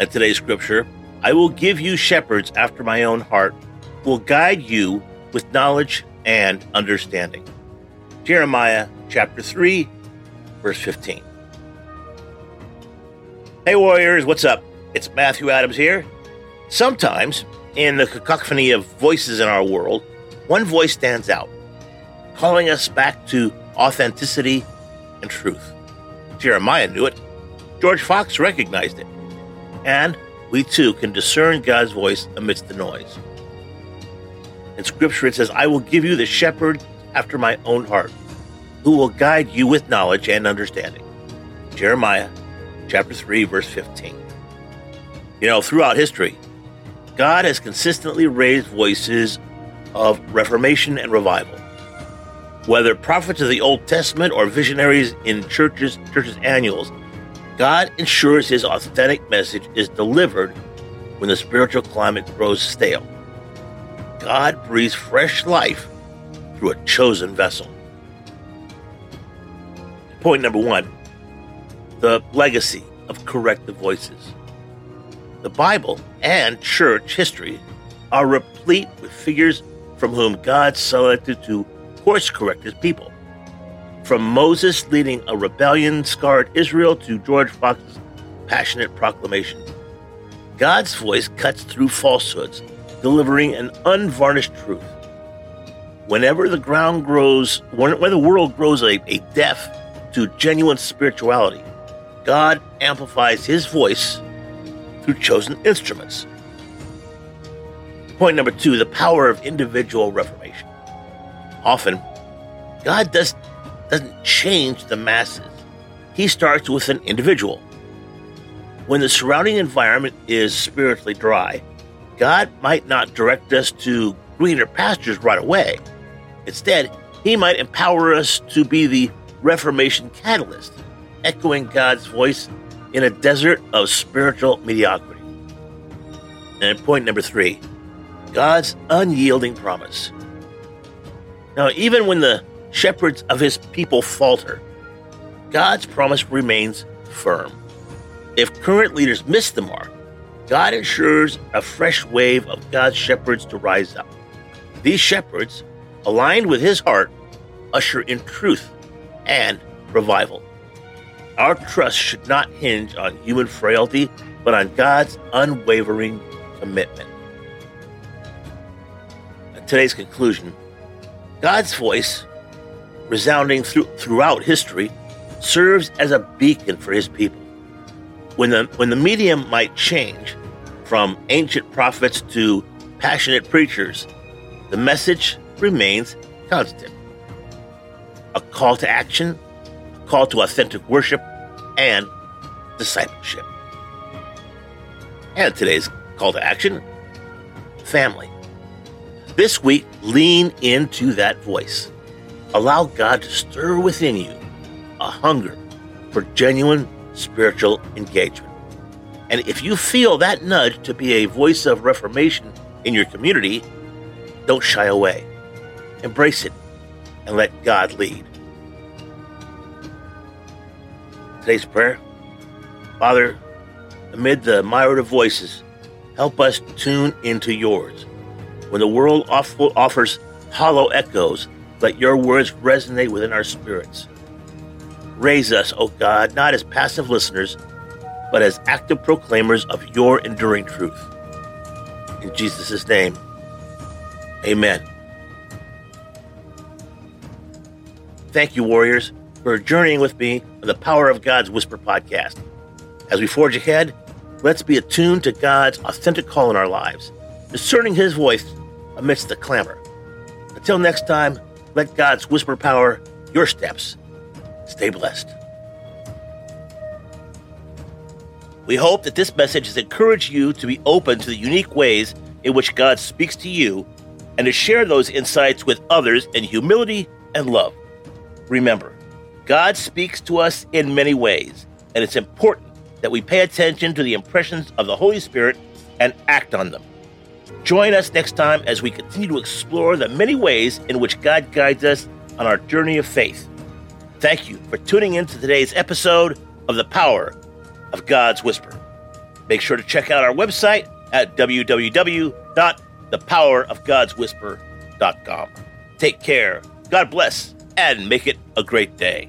And today's scripture I will give you shepherds after my own heart, who will guide you with knowledge and understanding. Jeremiah chapter 3, verse 15. Hey, warriors, what's up? It's Matthew Adams here. Sometimes, in the cacophony of voices in our world, one voice stands out, calling us back to authenticity and truth. Jeremiah knew it. George Fox recognized it and we too can discern God's voice amidst the noise. In Scripture, it says, I will give you the shepherd after my own heart, who will guide you with knowledge and understanding. Jeremiah chapter 3, verse 15. You know, throughout history, God has consistently raised voices of reformation and revival. Whether prophets of the Old Testament or visionaries in churches, churches annuals, God ensures his authentic message is delivered when the spiritual climate grows stale. God breathes fresh life through a chosen vessel. Point number one the legacy of corrective voices. The Bible and church history are replete with figures from whom God selected to course correct his people. From Moses leading a rebellion scarred Israel to George Fox's passionate proclamation. God's voice cuts through falsehoods, delivering an unvarnished truth. Whenever the ground grows, when, when the world grows a, a deaf to genuine spirituality, God amplifies his voice through chosen instruments. Point number two the power of individual reformation. Often, God does doesn't change the masses. He starts with an individual. When the surrounding environment is spiritually dry, God might not direct us to greener pastures right away. Instead, He might empower us to be the Reformation catalyst, echoing God's voice in a desert of spiritual mediocrity. And point number three God's unyielding promise. Now, even when the shepherds of his people falter, God's promise remains firm. If current leaders miss the mark, God ensures a fresh wave of God's shepherds to rise up. These shepherds, aligned with his heart, usher in truth and revival. Our trust should not hinge on human frailty, but on God's unwavering commitment. At today's conclusion, God's voice resounding through, throughout history, serves as a beacon for his people. When the, when the medium might change from ancient prophets to passionate preachers, the message remains constant. A call to action, a call to authentic worship, and discipleship. And today's call to action family. This week, lean into that voice. Allow God to stir within you a hunger for genuine spiritual engagement. And if you feel that nudge to be a voice of reformation in your community, don't shy away. Embrace it and let God lead. Today's prayer Father, amid the myriad of voices, help us tune into yours. When the world offers hollow echoes, let your words resonate within our spirits. Raise us, O God, not as passive listeners, but as active proclaimers of your enduring truth. In Jesus' name, amen. Thank you, warriors, for journeying with me on the Power of God's Whisper podcast. As we forge ahead, let's be attuned to God's authentic call in our lives, discerning his voice amidst the clamor. Until next time, let God's whisper power your steps. Stay blessed. We hope that this message has encouraged you to be open to the unique ways in which God speaks to you and to share those insights with others in humility and love. Remember, God speaks to us in many ways, and it's important that we pay attention to the impressions of the Holy Spirit and act on them. Join us next time as we continue to explore the many ways in which God guides us on our journey of faith. Thank you for tuning in to today's episode of The Power of God's Whisper. Make sure to check out our website at www.thepowerofgodswhisper.com. Take care, God bless, and make it a great day.